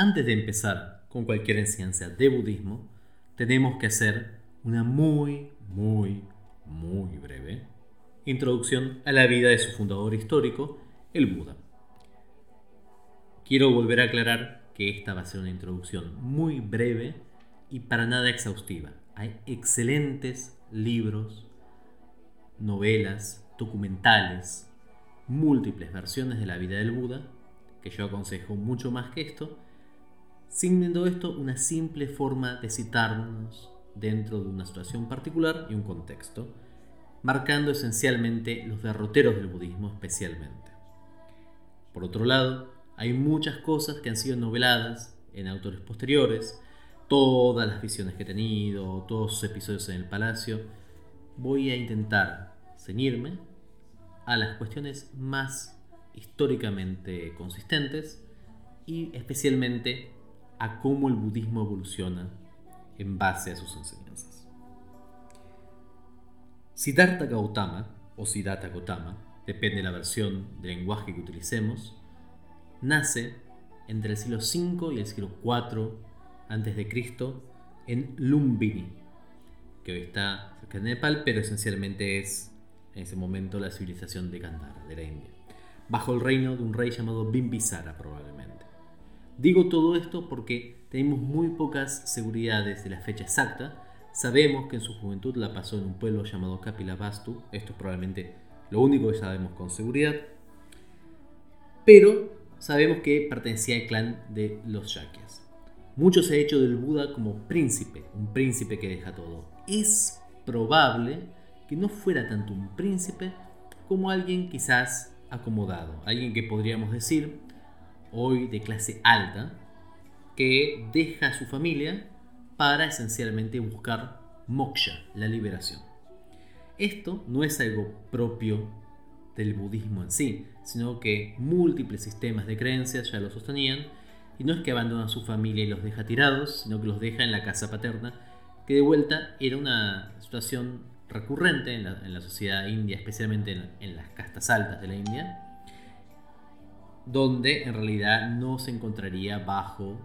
Antes de empezar con cualquier enseñanza de budismo, tenemos que hacer una muy, muy, muy breve introducción a la vida de su fundador histórico, el Buda. Quiero volver a aclarar que esta va a ser una introducción muy breve y para nada exhaustiva. Hay excelentes libros, novelas, documentales, múltiples versiones de la vida del Buda, que yo aconsejo mucho más que esto, siendo esto una simple forma de citarnos dentro de una situación particular y un contexto, marcando esencialmente los derroteros del budismo especialmente. Por otro lado, hay muchas cosas que han sido noveladas en autores posteriores, todas las visiones que he tenido, todos sus episodios en el palacio. Voy a intentar ceñirme a las cuestiones más históricamente consistentes y especialmente a cómo el budismo evoluciona en base a sus enseñanzas. Siddhartha Gautama, o Siddhartha Gautama, depende de la versión de lenguaje que utilicemos, nace entre el siglo V y el siglo IV a.C. en Lumbini, que hoy está cerca de Nepal, pero esencialmente es en ese momento la civilización de Gandhara, de la India, bajo el reino de un rey llamado Bimbisara probablemente. Digo todo esto porque tenemos muy pocas seguridades de la fecha exacta. Sabemos que en su juventud la pasó en un pueblo llamado Kapilavastu. Esto es probablemente lo único que sabemos con seguridad. Pero sabemos que pertenecía al clan de los Yakyas. Mucho se ha hecho del Buda como príncipe, un príncipe que deja todo. Es probable que no fuera tanto un príncipe como alguien quizás acomodado, alguien que podríamos decir hoy de clase alta, que deja a su familia para esencialmente buscar moksha, la liberación. Esto no es algo propio del budismo en sí, sino que múltiples sistemas de creencias ya lo sostenían, y no es que abandona a su familia y los deja tirados, sino que los deja en la casa paterna, que de vuelta era una situación recurrente en la, sociedad india, especialmente en las castas altas de la India, donde en realidad no se encontraría bajo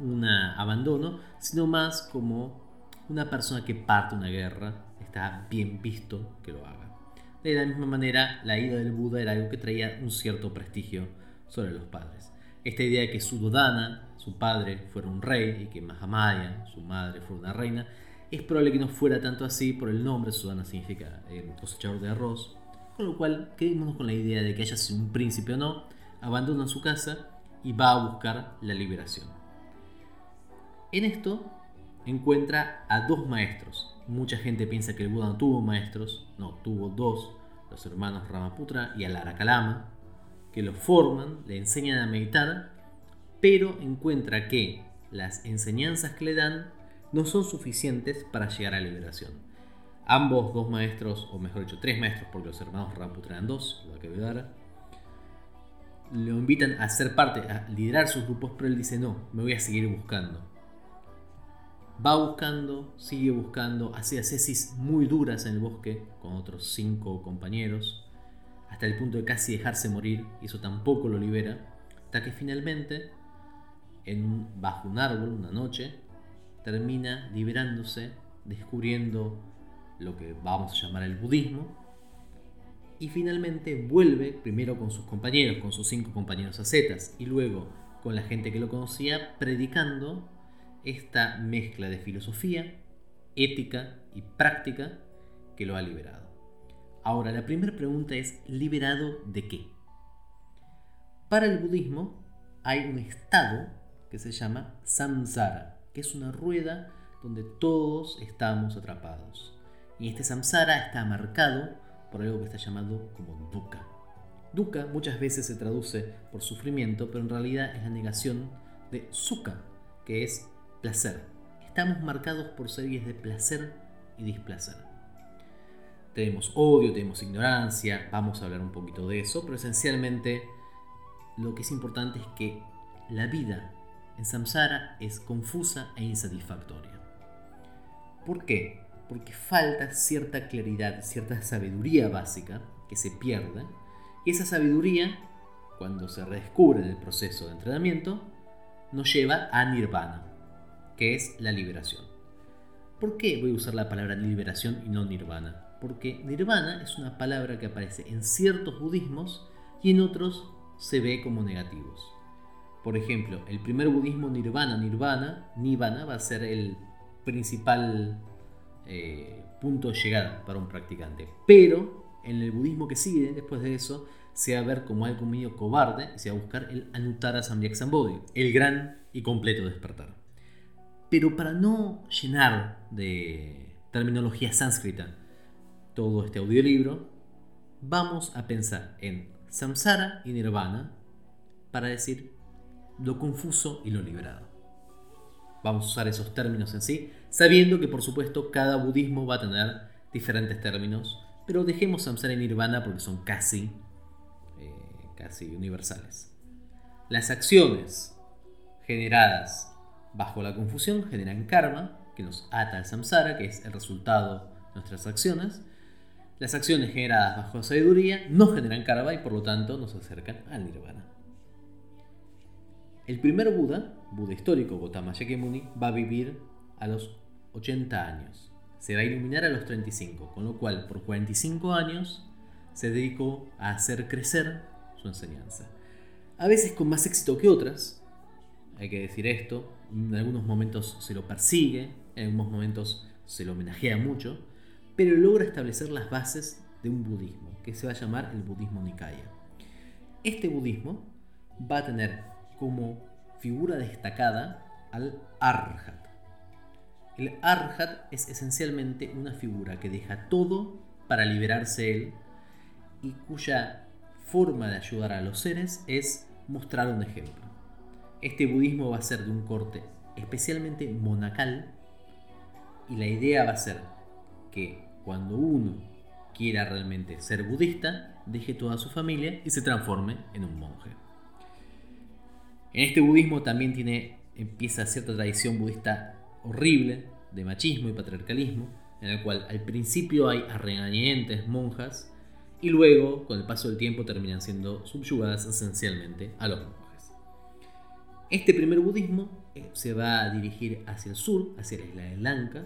un abandono, sino más como una persona que parte una guerra, está bien visto que lo haga. De la misma manera, la ida del Buda era algo que traía un cierto prestigio sobre los padres. Esta idea de que Suddhodana, su padre, fuera un rey y que Mahamaya, su madre, fuera una reina, es probable que no fuera tanto así por el nombre, Suddhodana significa eh, cosechador de arroz, con lo cual, quedémonos con la idea de que haya sido un príncipe o no, abandona su casa y va a buscar la liberación. En esto encuentra a dos maestros. Mucha gente piensa que el Buda tuvo maestros, no, tuvo dos, los hermanos Ramaputra y Alarakalama, que lo forman, le enseñan a meditar, pero encuentra que las enseñanzas que le dan no son suficientes para llegar a la liberación Ambos dos maestros, o mejor dicho, tres maestros, porque los hermanos Ramputra eran dos, lo que lo invitan a ser parte, a liderar sus grupos, pero él dice, no, me voy a seguir buscando. Va buscando, sigue buscando, hace ascesis muy duras en el bosque con otros cinco compañeros, hasta el punto de casi dejarse morir, y eso tampoco lo libera, hasta que finalmente, en, bajo un árbol, una noche, termina liberándose, descubriendo lo que vamos a llamar el budismo, y finalmente vuelve primero con sus compañeros, con sus cinco compañeros ascetas, y luego con la gente que lo conocía, predicando esta mezcla de filosofía, ética y práctica que lo ha liberado. Ahora, la primera pregunta es, ¿liberado de qué? Para el budismo hay un estado que se llama samsara, que es una rueda donde todos estamos atrapados. Y este samsara está marcado por algo que está llamado como dukkha. Dukkha muchas veces se traduce por sufrimiento, pero en realidad es la negación de sukha, que es placer. Estamos marcados por series de placer y displacer. Tenemos odio, tenemos ignorancia, vamos a hablar un poquito de eso, pero esencialmente lo que es importante es que la vida en samsara es confusa e insatisfactoria. ¿Por qué? Porque falta cierta claridad, cierta sabiduría básica que se pierde. Y esa sabiduría, cuando se redescubre en el proceso de entrenamiento, nos lleva a nirvana, que es la liberación. ¿Por qué voy a usar la palabra liberación y no nirvana? Porque nirvana es una palabra que aparece en ciertos budismos y en otros se ve como negativos. Por ejemplo, el primer budismo nirvana, nirvana, nirvana va a ser el principal eh, punto de llegada para un practicante. Pero en el budismo que sigue después de eso se va a ver como algo medio cobarde y se va a buscar el Anuttara Samyak el gran y completo despertar. Pero para no llenar de terminología sánscrita todo este audiolibro, vamos a pensar en samsara y nirvana para decir lo confuso y lo liberado. Vamos a usar esos términos en sí, sabiendo que por supuesto cada budismo va a tener diferentes términos, pero dejemos samsara y nirvana porque son casi, eh, casi universales. Las acciones generadas bajo la confusión generan karma, que nos ata al samsara, que es el resultado de nuestras acciones. Las acciones generadas bajo la sabiduría no generan karma y por lo tanto nos acercan al nirvana. El primer Buda, Buda histórico, Gautama Shakyamuni, va a vivir a los 80 años. Se va a iluminar a los 35, con lo cual por 45 años se dedicó a hacer crecer su enseñanza. A veces con más éxito que otras, hay que decir esto, en algunos momentos se lo persigue, en algunos momentos se lo homenajea mucho, pero logra establecer las bases de un budismo, que se va a llamar el budismo Nikaya. Este budismo va a tener como figura destacada al Arhat. El Arhat es esencialmente una figura que deja todo para liberarse él y cuya forma de ayudar a los seres es mostrar un ejemplo. Este budismo va a ser de un corte especialmente monacal y la idea va a ser que cuando uno quiera realmente ser budista, deje toda su familia y se transforme en un monje. En este budismo también tiene, empieza cierta tradición budista horrible de machismo y patriarcalismo, en el cual al principio hay arregañentes monjas y luego, con el paso del tiempo, terminan siendo subyugadas esencialmente a los monjes. Este primer budismo eh, se va a dirigir hacia el sur, hacia la isla de Lanka,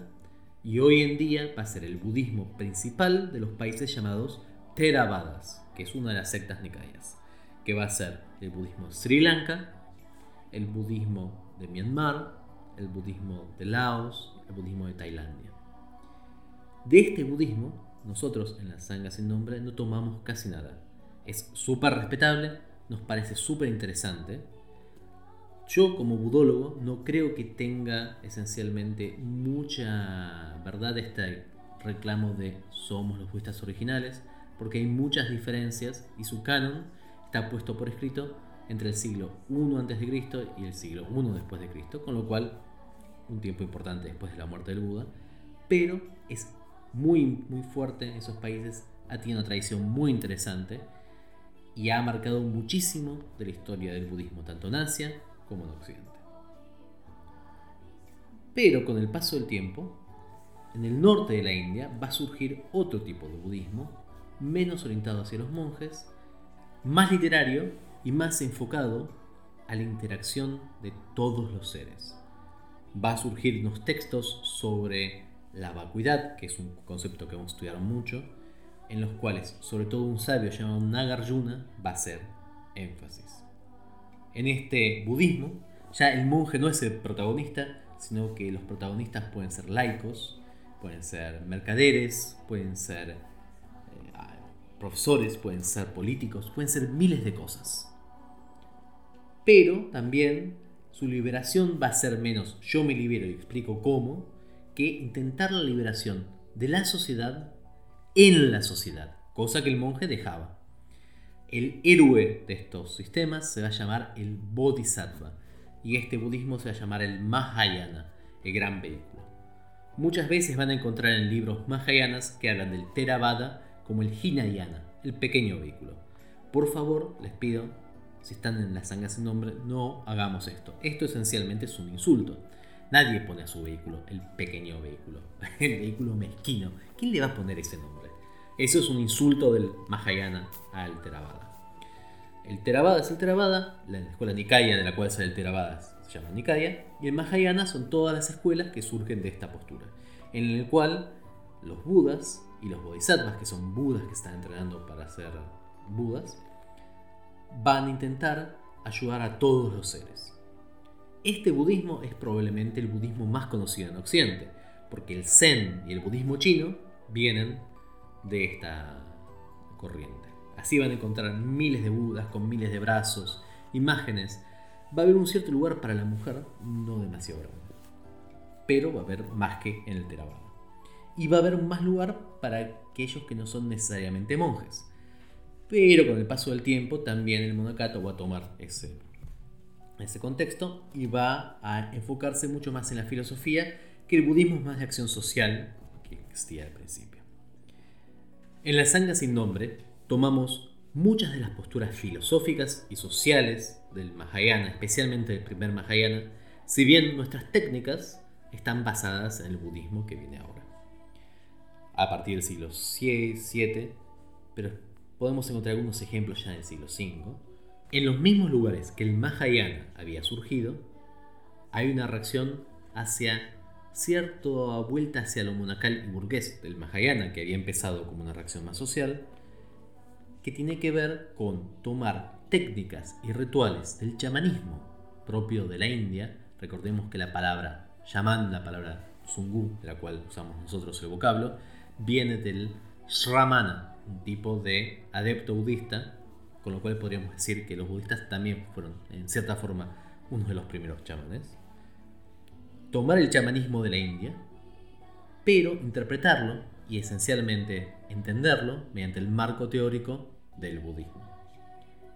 y hoy en día va a ser el budismo principal de los países llamados Theravadas, que es una de las sectas Nikayas, que va a ser el budismo Sri Lanka, el budismo de Myanmar, el budismo de Laos, el budismo de Tailandia. De este budismo, nosotros en la Sangha sin nombre no tomamos casi nada. Es súper respetable, nos parece súper interesante, yo como budólogo no creo que tenga esencialmente mucha verdad este reclamo de somos los budistas originales, porque hay muchas diferencias y su canon está puesto por escrito entre el siglo I a.C. y el siglo I después de Cristo, con lo cual un tiempo importante después de la muerte del Buda, pero es muy muy fuerte en esos países, ha tenido una tradición muy interesante y ha marcado muchísimo de la historia del budismo, tanto en Asia como en Occidente. Pero con el paso del tiempo, en el norte de la India va a surgir otro tipo de budismo, menos orientado hacia los monjes, más literario y más enfocado a la interacción de todos los seres. Va a surgir unos textos sobre la vacuidad, que es un concepto que vamos a estudiar mucho, en los cuales sobre todo un sabio llamado Nagarjuna va a hacer énfasis en este budismo, ya el monje no es el protagonista, sino que los protagonistas pueden ser laicos, pueden ser mercaderes, pueden ser eh, profesores, pueden ser políticos, pueden ser miles de cosas. Pero también su liberación va a ser menos yo me libero y explico cómo, que intentar la liberación de la sociedad en la sociedad, cosa que el monje dejaba. El héroe de estos sistemas se va a llamar el Bodhisattva y este budismo se va a llamar el Mahayana, el gran vehículo. Muchas veces van a encontrar en libros Mahayanas que hablan del Theravada como el Hinayana, el pequeño vehículo. Por favor, les pido, si están en la sangre sin nombre, no hagamos esto. Esto esencialmente es un insulto. Nadie pone a su vehículo el pequeño vehículo, el vehículo mezquino. ¿Quién le va a poner ese nombre? Eso es un insulto del Mahayana al Theravada. El Theravada es el Theravada, la escuela Nikaya de la cual sale el Theravada se llama Nikaya, y el Mahayana son todas las escuelas que surgen de esta postura, en el cual los budas y los bodhisattvas, que son budas que están entrenando para ser budas, van a intentar ayudar a todos los seres. Este budismo es probablemente el budismo más conocido en Occidente, porque el Zen y el budismo chino vienen de esta corriente. Así van a encontrar miles de budas con miles de brazos, imágenes. Va a haber un cierto lugar para la mujer, no demasiado grande, pero va a haber más que en el Theravada. Y va a haber más lugar para aquellos que no son necesariamente monjes. Pero con el paso del tiempo también el monacato va a tomar ese, ese contexto y va a enfocarse mucho más en la filosofía que el budismo es más de acción social que existía al principio. En la sangha sin nombre tomamos muchas de las posturas filosóficas y sociales del Mahayana, especialmente del primer Mahayana, si bien nuestras técnicas están basadas en el budismo que viene ahora. A partir del siglo VII, pero podemos encontrar algunos ejemplos ya en el siglo V. En los mismos lugares que el Mahayana había surgido, hay una reacción hacia cierta vuelta hacia lo monacal y burgués del Mahayana, que había empezado como una reacción más social, que tiene que ver con tomar técnicas y rituales del chamanismo propio de la India. Recordemos que la palabra shaman, la palabra sungu, de la cual usamos nosotros el vocablo, viene del shramana, un tipo de adepto budista, con lo cual podríamos decir que los budistas también fueron, en cierta forma, uno de los primeros chamanes. Tomar el chamanismo de la India, pero interpretarlo y esencialmente entenderlo mediante el marco teórico del budismo.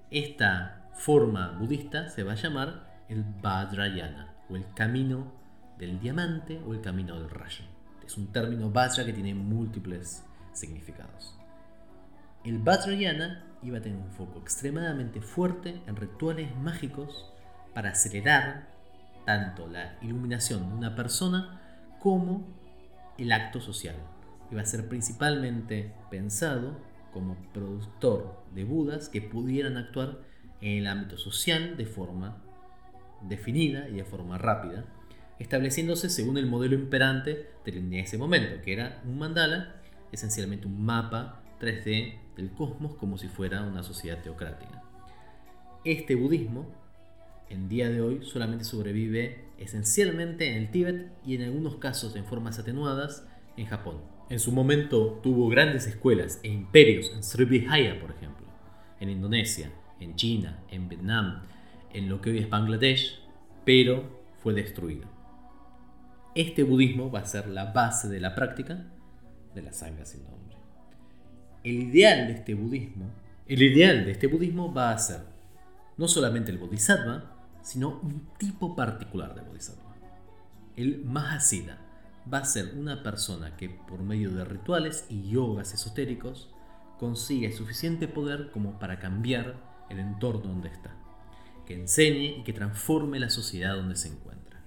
Esta forma budista se va a llamar el Vajrayana o el camino del diamante o el camino del rayo. Es un término Vajra que tiene múltiples significados. El Vajrayana iba a tener un foco extremadamente fuerte en rituales mágicos para acelerar tanto la iluminación de una persona como el acto social. Iba a ser principalmente pensado como productor de Budas que pudieran actuar en el ámbito social de forma definida y de forma rápida, estableciéndose según el modelo imperante de ese momento, que era un mandala, esencialmente un mapa 3D del cosmos como si fuera una sociedad teocrática. Este budismo, en día de hoy, solamente sobrevive esencialmente en el Tíbet y en algunos casos en formas atenuadas en Japón. En su momento tuvo grandes escuelas e imperios en Srivijaya, por ejemplo, en Indonesia, en China, en Vietnam, en lo que hoy es Bangladesh, pero fue destruido. Este budismo va a ser la base de la práctica de la sangha sin nombre. El ideal de este budismo, el ideal de este budismo va a ser no solamente el bodhisattva, sino un tipo particular de bodhisattva, el Mahasiddha va a ser una persona que por medio de rituales y yogas esotéricos consigue suficiente poder como para cambiar el entorno donde está, que enseñe y que transforme la sociedad donde se encuentra.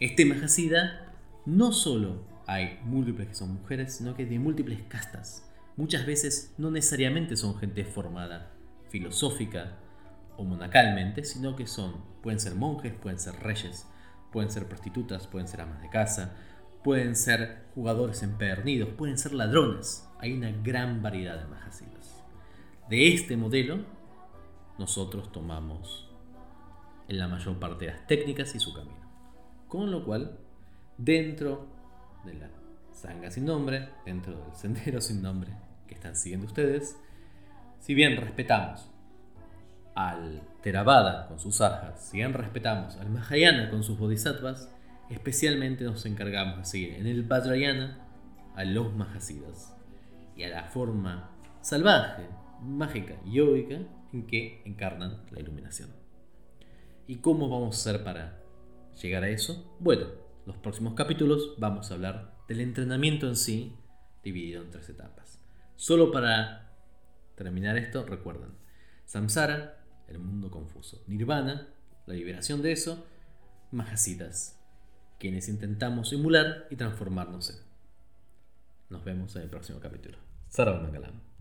Este Mahasiddha no solo hay múltiples que son mujeres, sino que de múltiples castas. Muchas veces no necesariamente son gente formada filosófica o monacalmente, sino que son, pueden ser monjes, pueden ser reyes, pueden ser prostitutas, pueden ser amas de casa, pueden ser jugadores empedernidos, pueden ser ladrones. Hay una gran variedad de majasidas. De este modelo, nosotros tomamos en la mayor parte las técnicas y su camino. Con lo cual, dentro de la sanga sin nombre, dentro del sendero sin nombre que están siguiendo ustedes, si bien respetamos al Theravada con sus arjas, si bien respetamos al Mahayana con sus bodhisattvas, Especialmente nos encargamos de seguir en el Vajrayana a los Mahasidas y a la forma salvaje, mágica y yoica en que encarnan la iluminación. ¿Y cómo vamos a hacer para llegar a eso? Bueno, los próximos capítulos vamos a hablar del entrenamiento en sí, dividido en tres etapas. Solo para terminar esto, recuerden, Samsara, el mundo confuso, Nirvana, la liberación de eso, Mahasidas, quienes intentamos simular y transformarnos en. Nos vemos en el próximo capítulo. Sarah Mangalam.